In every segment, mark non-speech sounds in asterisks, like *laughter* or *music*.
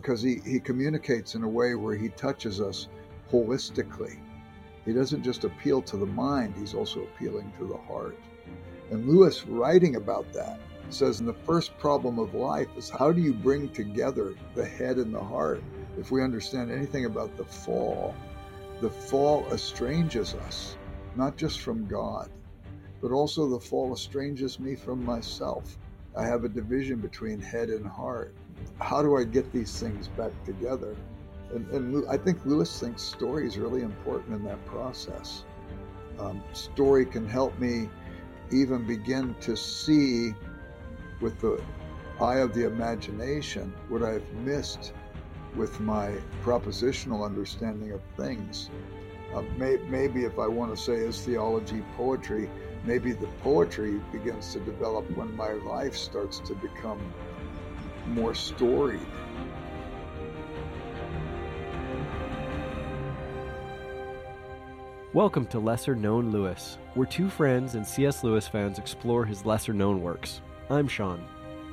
because he, he communicates in a way where he touches us holistically. He doesn't just appeal to the mind, he's also appealing to the heart. And Lewis, writing about that, says, and the first problem of life is how do you bring together the head and the heart? If we understand anything about the fall, the fall estranges us, not just from God, but also the fall estranges me from myself. I have a division between head and heart. How do I get these things back together? And, and I think Lewis thinks story is really important in that process. Um, story can help me even begin to see with the eye of the imagination what I've missed with my propositional understanding of things. Uh, may, maybe if I want to say is theology poetry, maybe the poetry begins to develop when my life starts to become more storied. Welcome to Lesser Known Lewis, where two friends and C.S. Lewis fans explore his lesser known works. I'm Sean.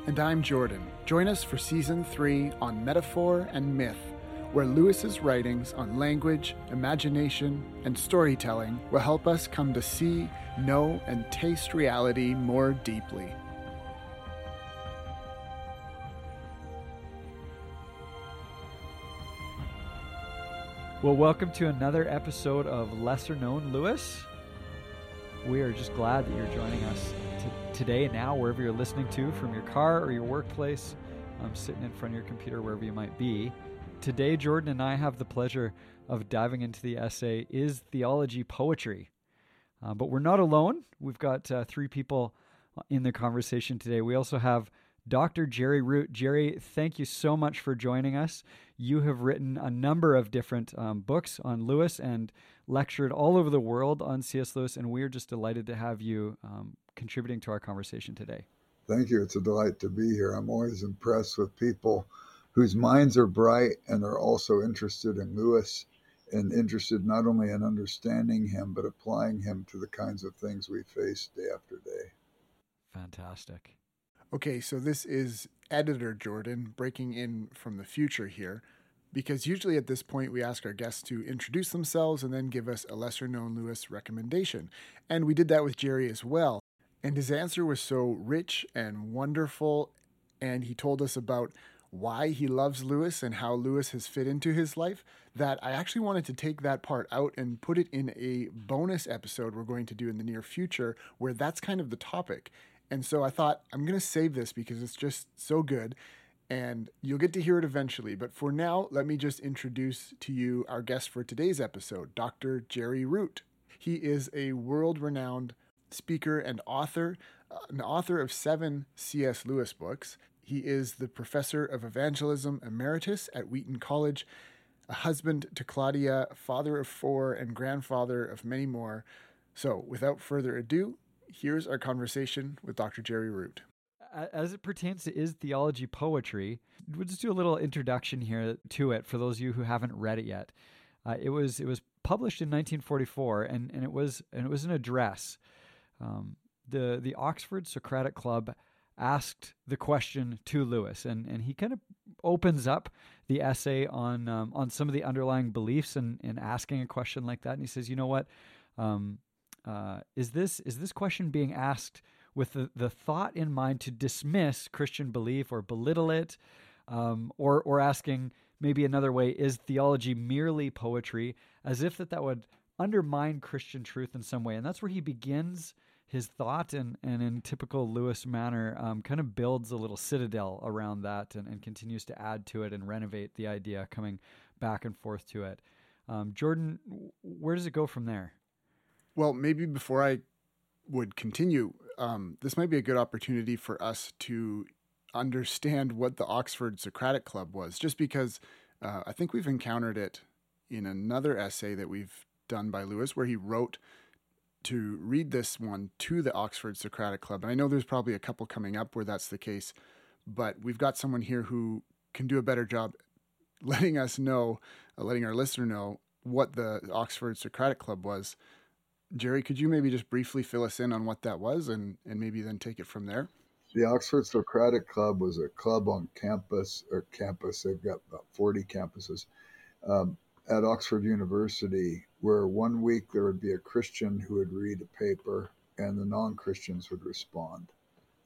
And I'm Jordan. Join us for season three on metaphor and myth, where Lewis's writings on language, imagination, and storytelling will help us come to see, know, and taste reality more deeply. Well, welcome to another episode of Lesser Known Lewis. We are just glad that you're joining us t- today, now, wherever you're listening to, from your car or your workplace, um, sitting in front of your computer, wherever you might be. Today, Jordan and I have the pleasure of diving into the essay Is Theology Poetry? Uh, but we're not alone. We've got uh, three people in the conversation today. We also have Dr. Jerry Root. Jerry, thank you so much for joining us. You have written a number of different um, books on Lewis and lectured all over the world on C.S. Lewis, and we're just delighted to have you um, contributing to our conversation today. Thank you. It's a delight to be here. I'm always impressed with people whose minds are bright and are also interested in Lewis and interested not only in understanding him, but applying him to the kinds of things we face day after day. Fantastic. Okay, so this is editor Jordan breaking in from the future here, because usually at this point we ask our guests to introduce themselves and then give us a lesser known Lewis recommendation. And we did that with Jerry as well. And his answer was so rich and wonderful, and he told us about why he loves Lewis and how Lewis has fit into his life that I actually wanted to take that part out and put it in a bonus episode we're going to do in the near future where that's kind of the topic. And so I thought, I'm going to save this because it's just so good. And you'll get to hear it eventually. But for now, let me just introduce to you our guest for today's episode, Dr. Jerry Root. He is a world renowned speaker and author, uh, an author of seven C.S. Lewis books. He is the professor of evangelism emeritus at Wheaton College, a husband to Claudia, father of four, and grandfather of many more. So, without further ado, here's our conversation with Dr. Jerry Root. As it pertains to is theology poetry, we'll just do a little introduction here to it for those of you who haven't read it yet. Uh, it was it was published in 1944, and, and it was and it was an address. Um, the the Oxford Socratic Club asked the question to Lewis, and, and he kind of opens up the essay on um, on some of the underlying beliefs and, and asking a question like that. And he says, you know what, um, uh, is this is this question being asked with the, the thought in mind to dismiss Christian belief or belittle it, um, or or asking maybe another way is theology merely poetry, as if that that would undermine Christian truth in some way, and that's where he begins his thought and, and in typical Lewis manner um, kind of builds a little citadel around that and, and continues to add to it and renovate the idea coming back and forth to it. Um, Jordan, where does it go from there? Well, maybe before I would continue, um, this might be a good opportunity for us to understand what the Oxford Socratic Club was, just because uh, I think we've encountered it in another essay that we've done by Lewis, where he wrote to read this one to the Oxford Socratic Club. And I know there's probably a couple coming up where that's the case, but we've got someone here who can do a better job letting us know, uh, letting our listener know what the Oxford Socratic Club was Jerry, could you maybe just briefly fill us in on what that was and, and maybe then take it from there? the Oxford Socratic Club was a club on campus or campus. They've got about 40 campuses um, at Oxford University, where one week there would be a Christian who would read a paper and the non Christians would respond.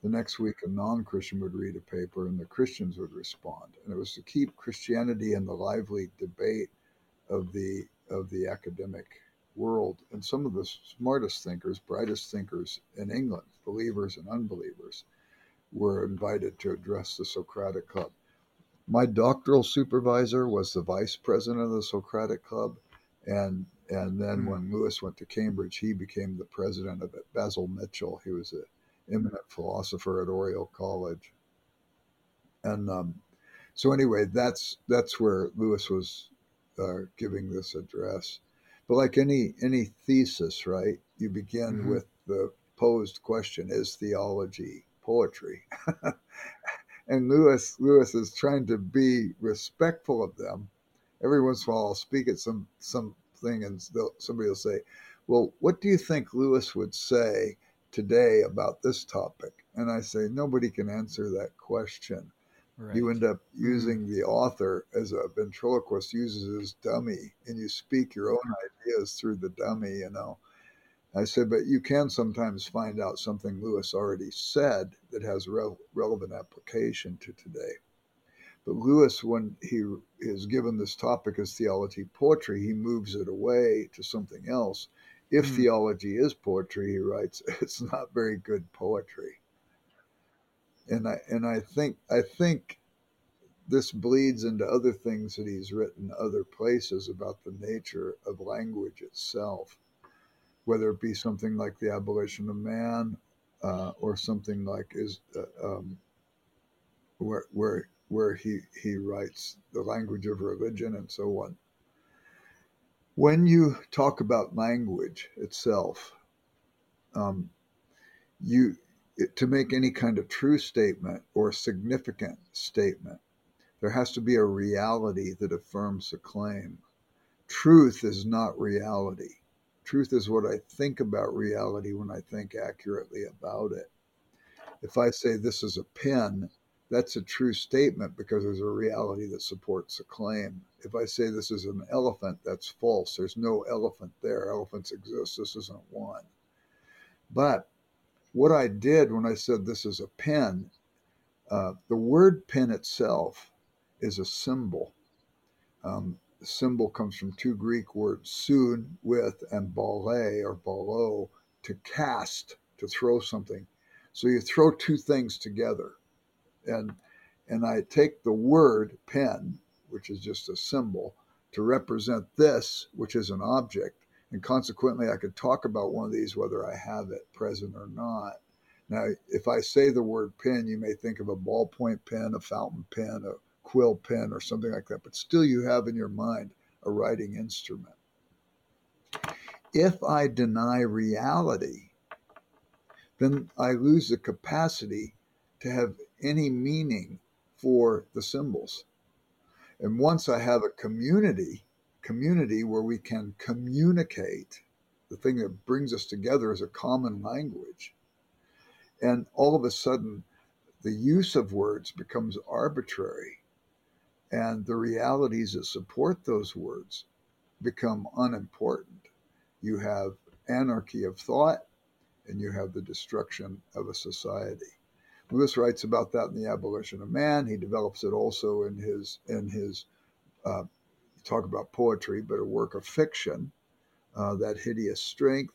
The next week, a non Christian would read a paper and the Christians would respond. And it was to keep Christianity in the lively debate of the, of the academic world. And some of the smartest thinkers, brightest thinkers in England, believers and unbelievers, were invited to address the Socratic Club. My doctoral supervisor was the vice president of the Socratic Club, and and then mm. when Lewis went to Cambridge, he became the president of it. Basil Mitchell, he was an eminent philosopher at Oriel College, and um, so anyway, that's that's where Lewis was uh, giving this address. But like any any thesis, right? You begin mm-hmm. with the posed question: Is theology poetry? *laughs* and Lewis Lewis is trying to be respectful of them. Every once in a while, I'll speak at some something, and somebody will say, "Well, what do you think Lewis would say today about this topic?" And I say, "Nobody can answer that question." Right. You end up using the author as a ventriloquist uses his dummy, and you speak your own ideas through the dummy, you know. I said, but you can sometimes find out something Lewis already said that has re- relevant application to today. But Lewis, when he is given this topic as theology poetry, he moves it away to something else. If mm. theology is poetry, he writes, *laughs* it's not very good poetry and I and I think I think this bleeds into other things that he's written other places about the nature of language itself, whether it be something like the abolition of man, uh, or something like is uh, um, where where where he he writes the language of religion and so on. When you talk about language itself, um, you to make any kind of true statement or significant statement, there has to be a reality that affirms the claim. Truth is not reality. Truth is what I think about reality when I think accurately about it. If I say this is a pen, that's a true statement because there's a reality that supports the claim. If I say this is an elephant, that's false. There's no elephant there. Elephants exist. This isn't one. But what I did when I said this is a pen, uh, the word pen itself is a symbol. Um, symbol comes from two Greek words, sun, with, and ballet or balo, to cast, to throw something. So you throw two things together. And, and I take the word pen, which is just a symbol, to represent this, which is an object, and consequently, I could talk about one of these whether I have it present or not. Now, if I say the word pen, you may think of a ballpoint pen, a fountain pen, a quill pen, or something like that, but still you have in your mind a writing instrument. If I deny reality, then I lose the capacity to have any meaning for the symbols. And once I have a community community where we can communicate. The thing that brings us together is a common language. And all of a sudden, the use of words becomes arbitrary, and the realities that support those words become unimportant. You have anarchy of thought, and you have the destruction of a society. Lewis writes about that in the Abolition of Man. He develops it also in his in his uh, talk about poetry, but a work of fiction, uh, that hideous strength.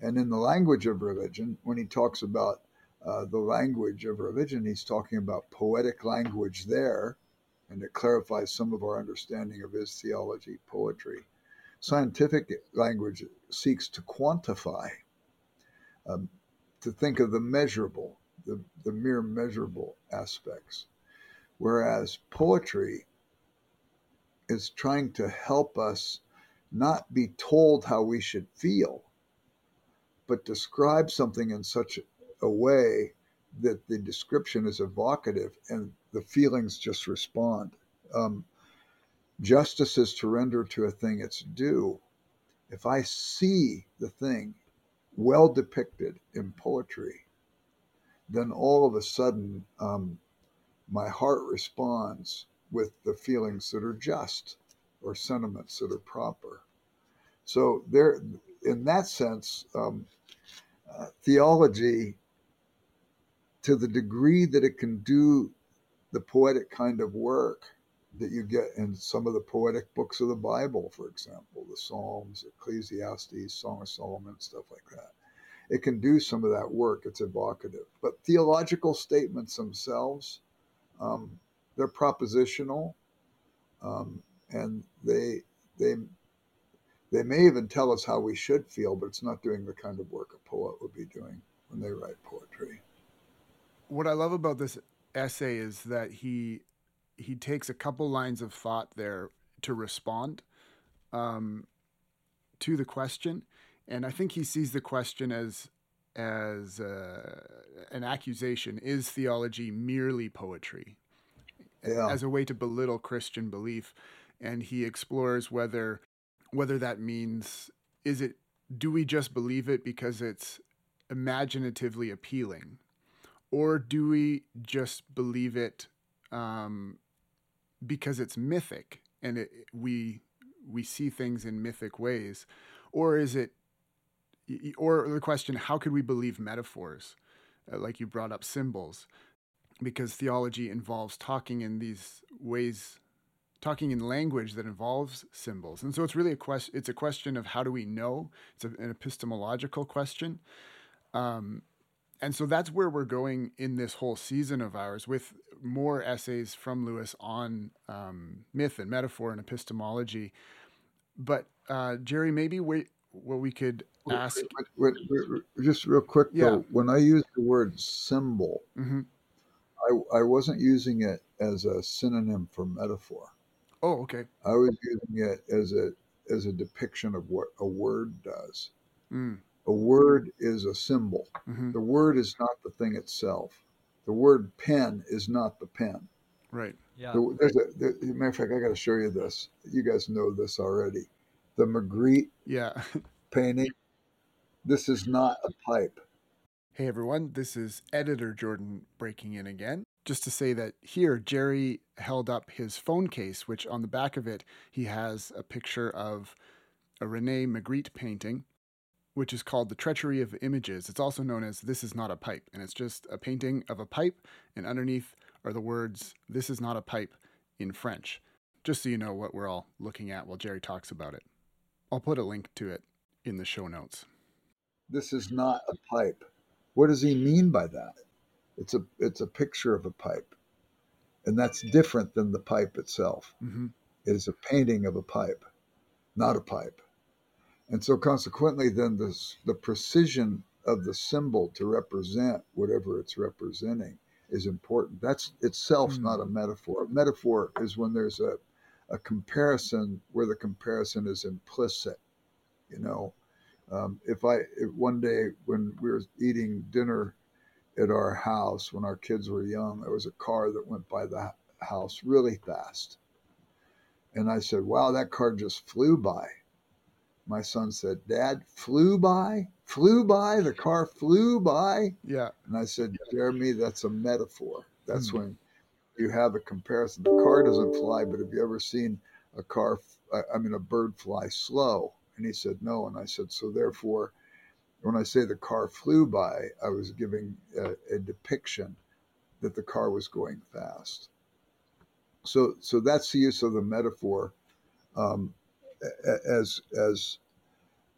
And in the language of religion, when he talks about uh, the language of religion, he's talking about poetic language there, and it clarifies some of our understanding of his theology, poetry. Scientific language seeks to quantify, um, to think of the measurable, the, the mere measurable aspects. Whereas poetry is trying to help us not be told how we should feel, but describe something in such a way that the description is evocative and the feelings just respond. Um, justice is to render to a thing its due. If I see the thing well depicted in poetry, then all of a sudden um, my heart responds with the feelings that are just or sentiments that are proper. So there, in that sense, um, uh, theology, to the degree that it can do the poetic kind of work that you get in some of the poetic books of the Bible, for example, the Psalms, Ecclesiastes, Song of Solomon, stuff like that. It can do some of that work. It's evocative. But theological statements themselves, um, they're propositional, um, and they they they may even tell us how we should feel, but it's not doing the kind of work a poet would be doing when they write poetry. What I love about this essay is that he he takes a couple lines of thought there to respond um, to the question, and I think he sees the question as as uh, an accusation: Is theology merely poetry? Yeah. As a way to belittle Christian belief, and he explores whether whether that means is it do we just believe it because it's imaginatively appealing? Or do we just believe it um, because it's mythic and it, we we see things in mythic ways? Or is it or the question how could we believe metaphors? Uh, like you brought up symbols because theology involves talking in these ways talking in language that involves symbols and so it's really a question it's a question of how do we know it's a, an epistemological question um, and so that's where we're going in this whole season of ours with more essays from Lewis on um, myth and metaphor and epistemology. But uh, Jerry, maybe we, what we could ask. Wait, wait, wait, just real quick yeah. though, when I use the word symbol, mm-hmm. I, I wasn't using it as a synonym for metaphor. Oh, okay. I was using it as a as a depiction of what a word does. Mm a word is a symbol. Mm-hmm. The word is not the thing itself. The word pen is not the pen. Right. Yeah. The, there's a there, matter of fact, I got to show you this. You guys know this already. The Magritte yeah. *laughs* painting. This is not a pipe. Hey everyone, this is editor Jordan breaking in again. Just to say that here, Jerry held up his phone case, which on the back of it, he has a picture of a Rene Magritte painting which is called The Treachery of Images. It's also known as This Is Not a Pipe, and it's just a painting of a pipe, and underneath are the words This is not a pipe in French, just so you know what we're all looking at while Jerry talks about it. I'll put a link to it in the show notes. This is not a pipe. What does he mean by that? It's a it's a picture of a pipe. And that's different than the pipe itself. Mm-hmm. It is a painting of a pipe, not a pipe. And so, consequently, then this, the precision of the symbol to represent whatever it's representing is important. That's itself mm. not a metaphor. A metaphor is when there's a, a comparison where the comparison is implicit. You know, um, if I if one day when we were eating dinner at our house when our kids were young, there was a car that went by the house really fast, and I said, "Wow, that car just flew by." my son said, Dad, flew by, flew by, the car flew by. Yeah. And I said, Jeremy, that's a metaphor. That's mm-hmm. when you have a comparison. The car doesn't fly, but have you ever seen a car, I mean, a bird fly slow? And he said, No. And I said, So therefore, when I say the car flew by, I was giving a, a depiction that the car was going fast. So, so that's the use of the metaphor. Um, as as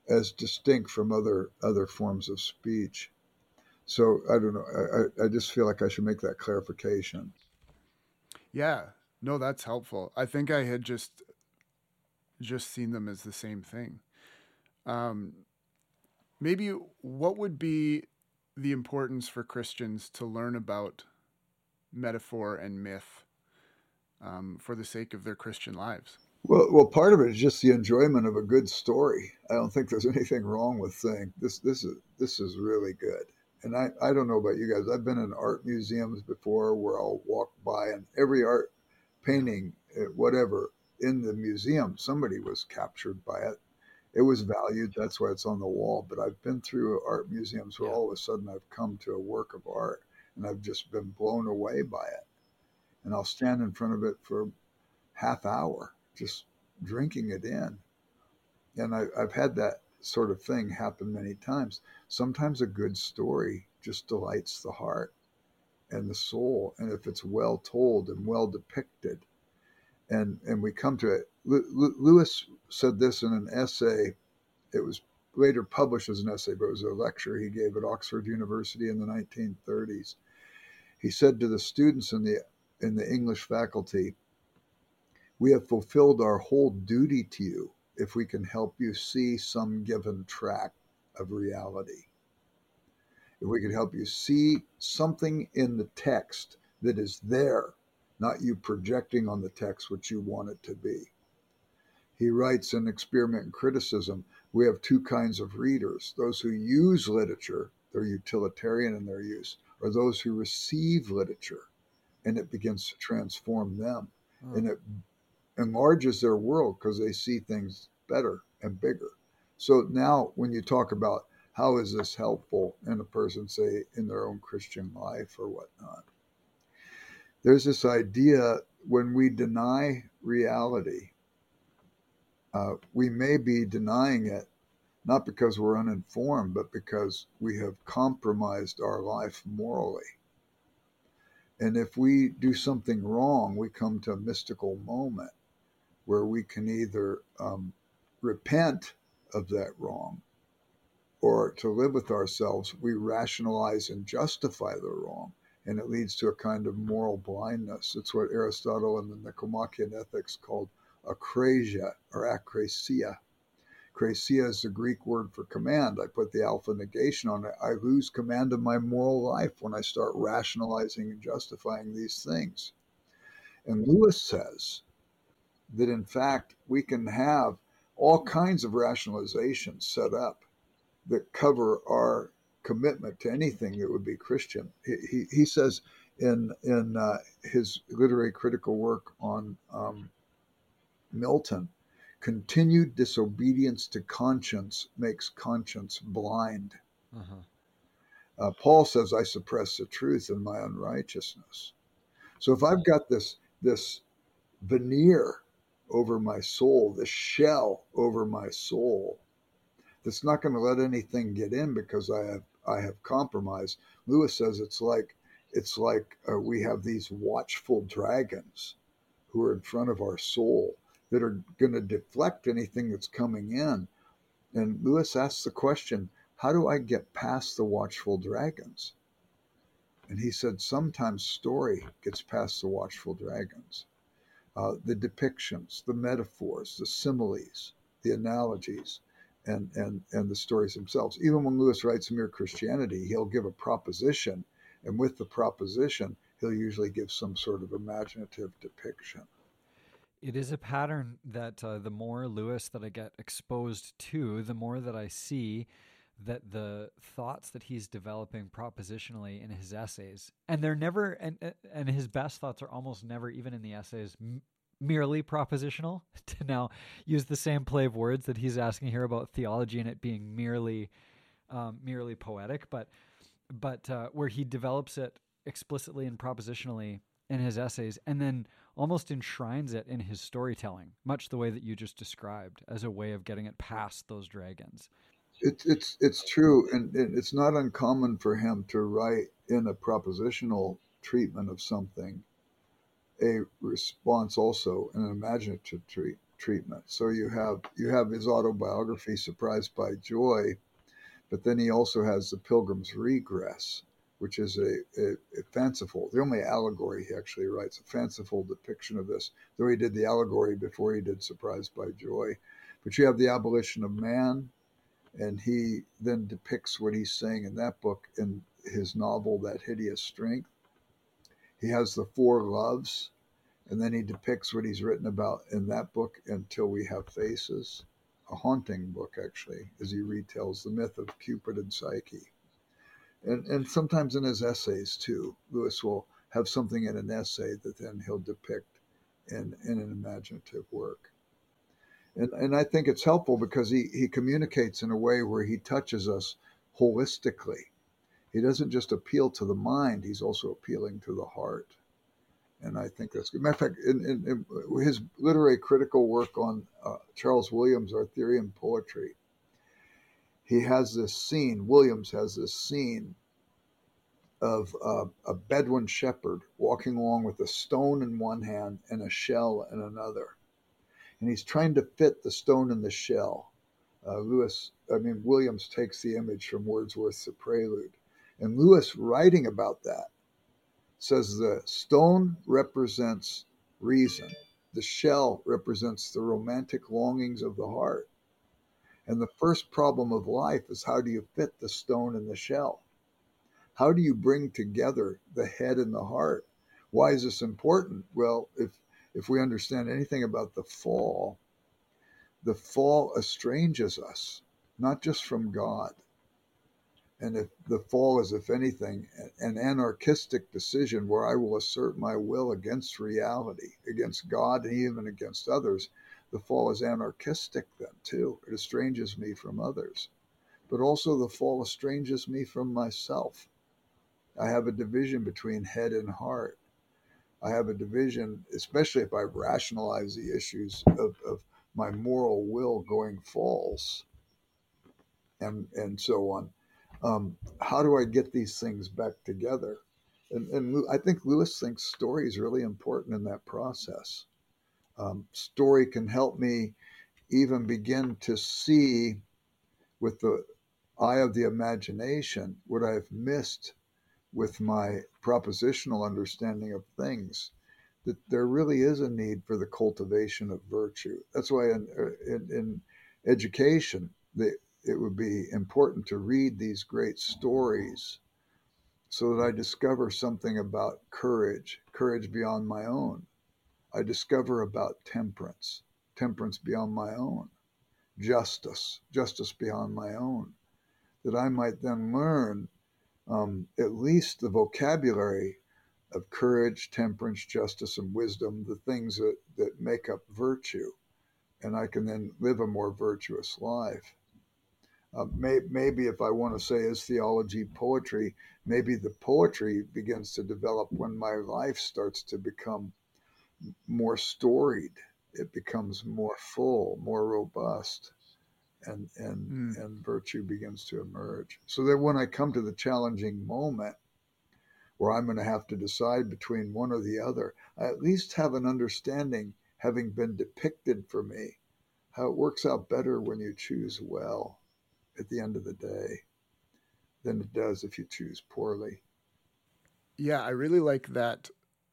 as distinct from other other forms of speech. So I don't know. I, I just feel like I should make that clarification. Yeah, no, that's helpful. I think I had just just seen them as the same thing. Um, maybe what would be the importance for Christians to learn about metaphor and myth um, for the sake of their Christian lives? Well, well, part of it is just the enjoyment of a good story. I don't think there's *laughs* anything wrong with saying this. This is this is really good. And I, I don't know about you guys. I've been in art museums before where I'll walk by and every art painting, eh, whatever, in the museum, somebody was captured by it. It was valued. That's why it's on the wall. But I've been through art museums where yeah. all of a sudden I've come to a work of art and I've just been blown away by it. And I'll stand in front of it for half hour, just drinking it in. And I, I've had that sort of thing happen many times. Sometimes a good story just delights the heart and the soul, and if it's well told and well depicted, and and we come to it. Lewis said this in an essay. It was later published as an essay, but it was a lecture he gave at Oxford University in the 1930s. He said to the students in the in the English faculty, "We have fulfilled our whole duty to you if we can help you see some given track of reality. If we can help you see something in the text that is there, not you projecting on the text what you want it to be. He writes in Experiment in Criticism we have two kinds of readers those who use literature, they're utilitarian in their use, or those who receive literature and it begins to transform them. Oh. And it enlarges their world because they see things better and bigger. So now, when you talk about how is this helpful in a person, say, in their own Christian life or whatnot, there's this idea when we deny reality, uh, we may be denying it not because we're uninformed, but because we have compromised our life morally. And if we do something wrong, we come to a mystical moment where we can either um, repent of that wrong or to live with ourselves, we rationalize and justify the wrong. And it leads to a kind of moral blindness. It's what Aristotle in the Nicomachean Ethics called akrasia or akrasia. Krasia is the Greek word for command. I put the alpha negation on it. I lose command of my moral life when I start rationalizing and justifying these things. And Lewis says that in fact we can have all kinds of rationalizations set up that cover our commitment to anything that would be Christian. He, he, he says in in uh, his literary critical work on um, Milton, continued disobedience to conscience makes conscience blind. Uh-huh. Uh, Paul says, "I suppress the truth in my unrighteousness." So if I've got this this veneer over my soul, this shell over my soul that's not going to let anything get in because I have I have compromised. Lewis says it's like it's like uh, we have these watchful dragons who are in front of our soul that are going to deflect anything that's coming in. And Lewis asks the question, how do I get past the watchful dragons? And he said, sometimes story gets past the watchful dragons uh, the depictions, the metaphors, the similes, the analogies, and, and, and the stories themselves. Even when Lewis writes Mere Christianity, he'll give a proposition, and with the proposition, he'll usually give some sort of imaginative depiction. It is a pattern that uh, the more Lewis that I get exposed to, the more that I see that the thoughts that he's developing propositionally in his essays and they're never and and his best thoughts are almost never even in the essays m- merely propositional. *laughs* To now use the same play of words that he's asking here about theology and it being merely um, merely poetic but but uh, where he develops it explicitly and propositionally in his essays and then almost enshrines it in his storytelling much the way that you just described as a way of getting it past those dragons it's it's it's true, and, it's not uncommon for him to write in a propositional treatment of something a response also an imaginative treat, treatment. So you have you have his autobiography, Surprised by Joy, but then he also has the Pilgrim's Regress, which is a, a, a, fanciful, the only allegory he actually writes, a fanciful depiction of this, though he did the allegory before he did Surprised by Joy. But you have the abolition of man, and he then depicts what he's saying in that book in his novel, That Hideous Strength. He has the four loves, and then he depicts what he's written about in that book, Until We Have Faces, a haunting book, actually, as he retells the myth of Cupid and Psyche. And, and sometimes in his essays, too, Lewis will have something in an essay that then he'll depict in, in an imaginative work. And, and I think it's helpful because he, he communicates in a way where he touches us holistically. he doesn't just appeal to the mind, he's also appealing to the heart. And I think that's good. Matter of fact, in, in, in his literary critical work on uh, Charles Williams, Arthurian poetry, he has this scene, Williams has this scene of uh, a Bedouin shepherd walking along with a stone in one hand and a shell in another. And he's trying to fit the stone in the shell. Uh, Lewis, I mean, Williams takes the image from Wordsworth's The Prelude. And Lewis, writing about that, says the stone represents reason, the shell represents the romantic longings of the heart. And the first problem of life is how do you fit the stone in the shell? How do you bring together the head and the heart? Why is this important? Well, if if we understand anything about the fall, the fall estranges us, not just from God. And if the fall is, if anything, an anarchistic decision where I will assert my will against reality, against God, and even against others, the fall is anarchistic then too. It estranges me from others. But also the fall estranges me from myself. I have a division between head and heart. I have a division, especially if I rationalize the issues of, of my moral will going false and, and so on. Um, how do I get these things back together? And, and I think Lewis thinks story is really important in that process. Um, story can help me even begin to see with the eye of the imagination what I've missed with my propositional understanding of things that there really is a need for the cultivation of virtue. That's why in, in, in education, the, it would be important to read these great stories so that I discover something about courage, courage beyond my own. I discover about temperance, temperance beyond my own, justice, justice beyond my own, that I might then learn um, at least the vocabulary of courage, temperance, justice, and wisdom, the things that, that make up virtue. And I can then live a more virtuous life. Uh, may, maybe if I want to say is theology poetry, maybe the poetry begins to develop when my life starts to become more storied. It becomes more full, more robust and and mm. and virtue begins to emerge. So that when I come to the challenging moment where I'm going to have to decide between one or the other, I at least have an understanding, having been depicted for me, how it works out better when you choose well at the end of the day than it does if you choose poorly. Yeah, I really like that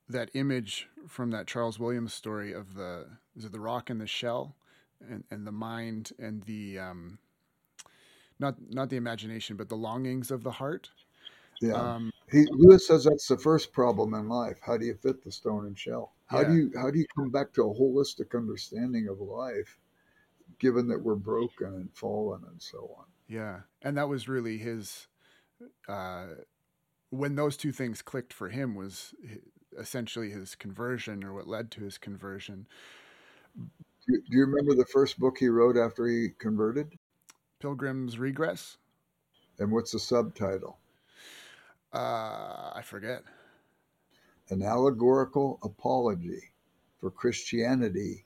that image from that Charles Williams story of the is it the rock and the shell and, and the mind and the um, not not the imagination, but the longings of the heart. Yeah. Um, he, Lewis says that's the first problem in life. How do you fit the stone and shell? How yeah. do you how do you come back to a holistic understanding of life, given that we're broken and fallen and so on? Yeah, and that was really his. Uh, when those two things clicked for him was essentially his conversion, or what led to his conversion. Do you remember the first book he wrote after he converted? Pilgrim's Regress. And what's the subtitle? Uh, I forget. An allegorical apology for Christianity,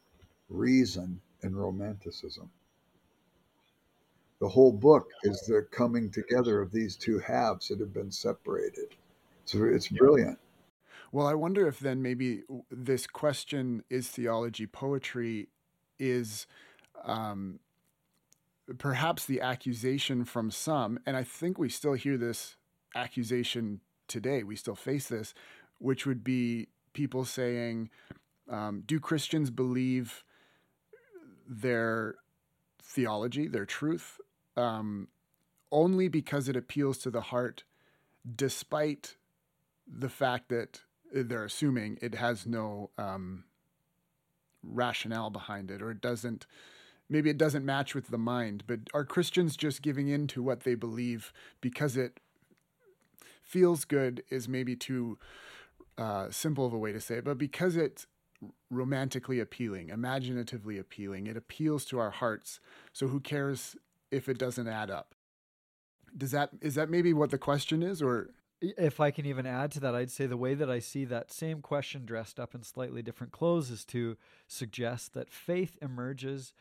reason, and romanticism. The whole book is the coming together of these two halves that have been separated. So it's brilliant. Well, I wonder if then maybe this question is theology poetry is um, perhaps the accusation from some, and I think we still hear this accusation today. We still face this, which would be people saying, um, "Do Christians believe their theology, their truth, um, only because it appeals to the heart, despite the fact that they're assuming it has no um, rationale behind it or it doesn't maybe it doesn't match with the mind but are christians just giving in to what they believe because it feels good is maybe too uh, simple of a way to say it but because it's romantically appealing imaginatively appealing it appeals to our hearts so who cares if it doesn't add up? Does that is that maybe what the question is, or if I can even add to that, I'd say the way that I see that same question dressed up in slightly different clothes is to suggest that faith emerges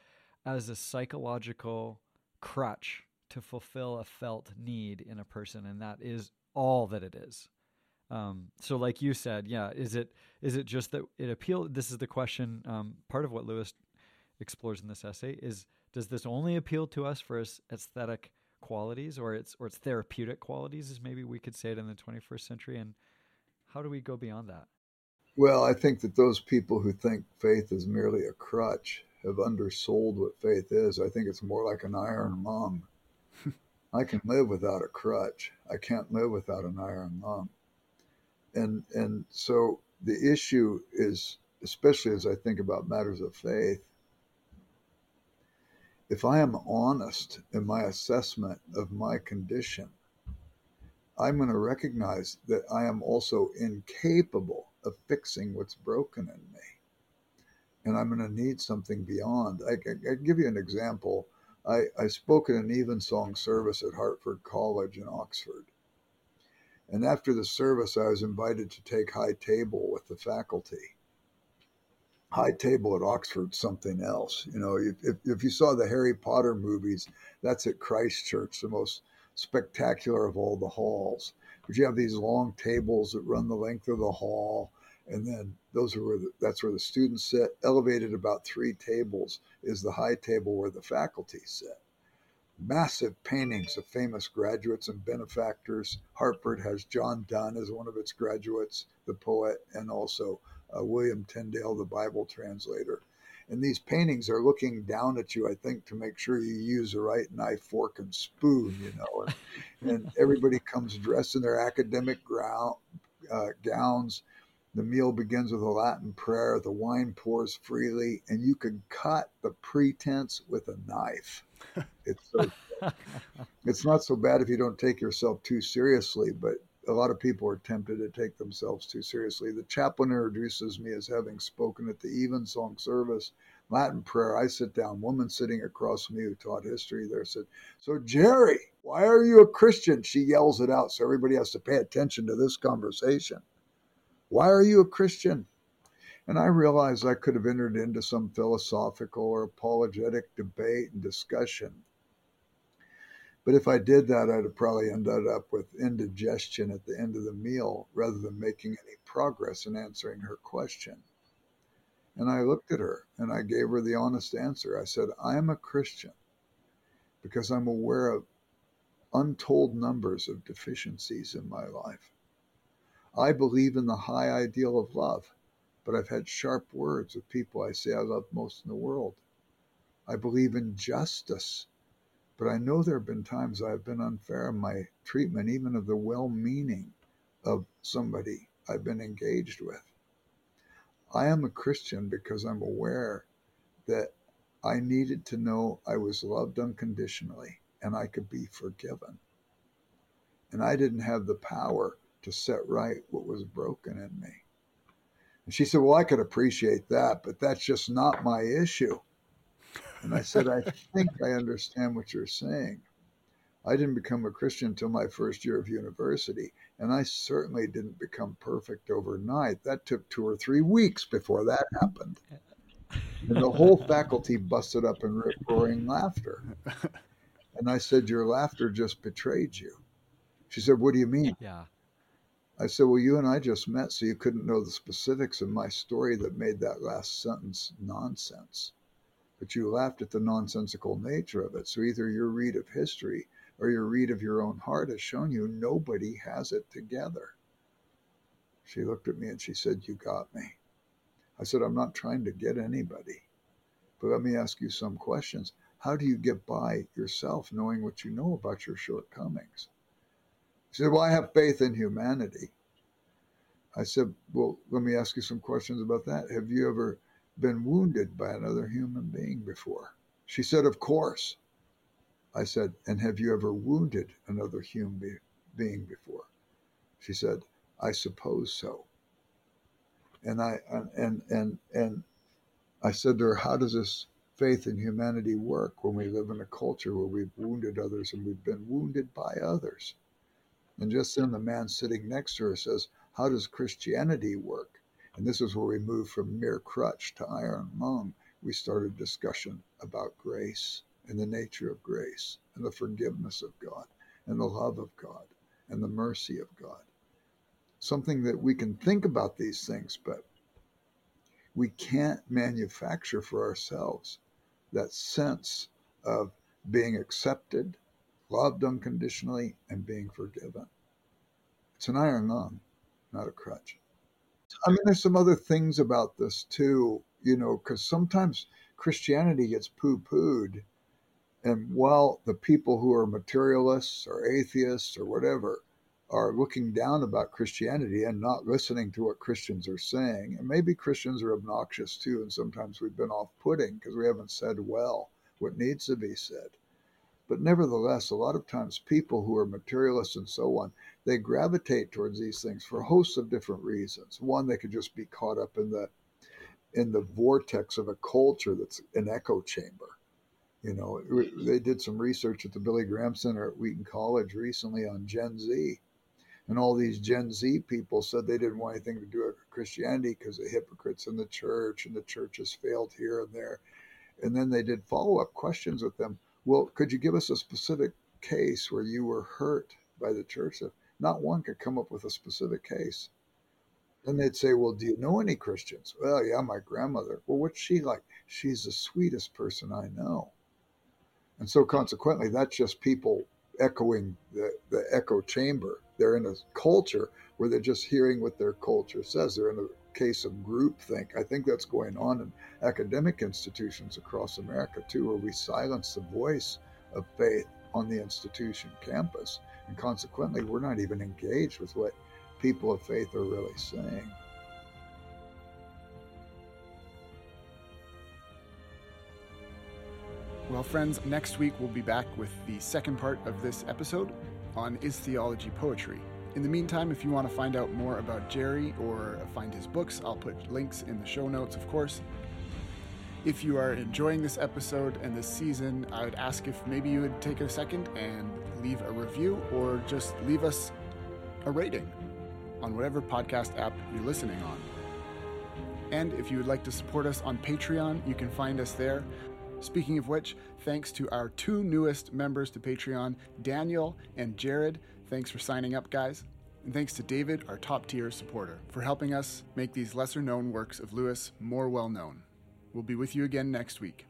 as a psychological crutch to fulfill a felt need in a person, and that is all that it is. Um, so, like you said, yeah, is it is it just that it appeal? This is the question. Um, part of what Lewis explores in this essay is: Does this only appeal to us for aesthetic qualities, or its or its therapeutic qualities, as maybe we could say it in the 21st century? And how do we go beyond that? Well, I think that those people who think faith is merely a crutch have undersold what faith is. I think it's more like an iron lung. *laughs* I can live without a crutch. I can't live without an iron lung. And and so the issue is, especially as I think about matters of faith, if I am honest in my assessment of my condition, I'm going to recognize that I am also incapable of fixing what's broken in me. And I'm going to need something beyond. I, I, I give you an example. I, I spoke at an evensong service at Hertford College in Oxford. And after the service, I was invited to take high table with the faculty high table at Oxford something else. You know, if, if you saw the Harry Potter movies, that's at Christ Church, the most spectacular of all the halls. But you have these long tables that run the length of the hall, and then those are where the, that's where the students sit. Elevated about three tables is the high table where the faculty sit. Massive paintings of famous graduates and benefactors. Hertford has John Donne as one of its graduates, the poet, and also uh, William Tyndale, the Bible translator. And these paintings are looking down at you, I think, to make sure you use the right knife, fork, and spoon, you know. And, and *laughs* everybody comes dressed in their academic ground, uh, gowns. The meal begins with a Latin prayer. The wine pours freely, and you can cut the pretense with a knife. *laughs* It's so, it's not so bad if you don't take yourself too seriously, but a lot of people are tempted to take themselves too seriously. The chaplain introduces me as having spoken at the evensong service, Latin prayer. I sit down. Woman sitting across from me who taught history there said, "So Jerry, why are you a Christian?" She yells it out, so everybody has to pay attention to this conversation. Why are you a Christian? And I realized I could have entered into some philosophical or apologetic debate and discussion but if I did that, I'd have probably ended up with indigestion at the end of the meal rather than making any progress in answering her question. And I looked at her and I gave her the honest answer. I said, I'm a Christian because I'm aware of untold numbers of deficiencies in my life. I believe in the high ideal of love, but I've had sharp words with people I say I love most in the world. I believe in justice but I know there have been times I've been unfair in my treatment, even of the well meaning of somebody I've been engaged with. I am a Christian because I'm aware that I needed to know I was loved unconditionally and I could be forgiven. And I didn't have the power to set right what was broken in me. And she said, Well, I could appreciate that, but that's just not my issue. And I said, I think I understand what you're saying. I didn't become a Christian until my first year of university, and I certainly didn't become perfect overnight. That took two or three weeks before that happened. And the whole faculty busted up in roaring laughter. And I said, Your laughter just betrayed you. She said, What do you mean? Yeah. I said, Well, you and I just met, so you couldn't know the specifics of my story that made that last sentence nonsense but you laughed at the nonsensical nature of it. So either your read of history or your read of your own heart has shown you nobody has it together. She looked at me and she said, You got me. I said, I'm not trying to get anybody, but let me ask you some questions. How do you get by yourself knowing what you know about your shortcomings? She said, Well, I have faith in humanity. I said, Well, let me ask you some questions about that. Have you ever been wounded by another human being before? She said, Of course. I said, And have you ever wounded another human being before? She said, I suppose so. And I uh, and and and I said to her, How does this faith in humanity work when we live in a culture where we've wounded others and we've been wounded by others? And just then the man sitting next to her says, How does Christianity work? And this is where we move from mere crutch to iron lung. We started discussion about grace and the nature of grace and the forgiveness of God and the love of God and the mercy of God. Something that we can think about these things, but we can't manufacture for ourselves that sense of being accepted, loved unconditionally, and being forgiven. It's an iron lung, not a crutch. I mean, there's some other things about this too, you know, because sometimes Christianity gets poo pooed. And while the people who are materialists or atheists or whatever are looking down about Christianity and not listening to what Christians are saying, and maybe Christians are obnoxious too, and sometimes we've been off putting because we haven't said well what needs to be said. But nevertheless, a lot of times people who are materialists and so on, they gravitate towards these things for hosts of different reasons. One, they could just be caught up in the in the vortex of a culture that's an echo chamber. You know, they did some research at the Billy Graham Center at Wheaton College recently on Gen Z. And all these Gen Z people said they didn't want anything to do with Christianity because the hypocrites in the church and the church has failed here and there. And then they did follow up questions with them well, could you give us a specific case where you were hurt by the church? If Not one could come up with a specific case. Then they'd say, Well, do you know any Christians? Well, yeah, my grandmother. Well, what's she like? She's the sweetest person I know. And so, consequently, that's just people echoing the, the echo chamber. They're in a culture where they're just hearing what their culture says. They're in a case of groupthink. I think that's going on in academic institutions across America too, where we silence the voice of faith on the institution campus. And consequently, we're not even engaged with what people of faith are really saying. Well, friends, next week we'll be back with the second part of this episode on Is Theology Poetry? In the meantime, if you want to find out more about Jerry or find his books, I'll put links in the show notes, of course. If you are enjoying this episode and this season, I would ask if maybe you would take a second and leave a review or just leave us a rating on whatever podcast app you're listening on. And if you would like to support us on Patreon, you can find us there. Speaking of which, thanks to our two newest members to Patreon, Daniel and Jared. Thanks for signing up, guys. And thanks to David, our top tier supporter, for helping us make these lesser known works of Lewis more well known. We'll be with you again next week.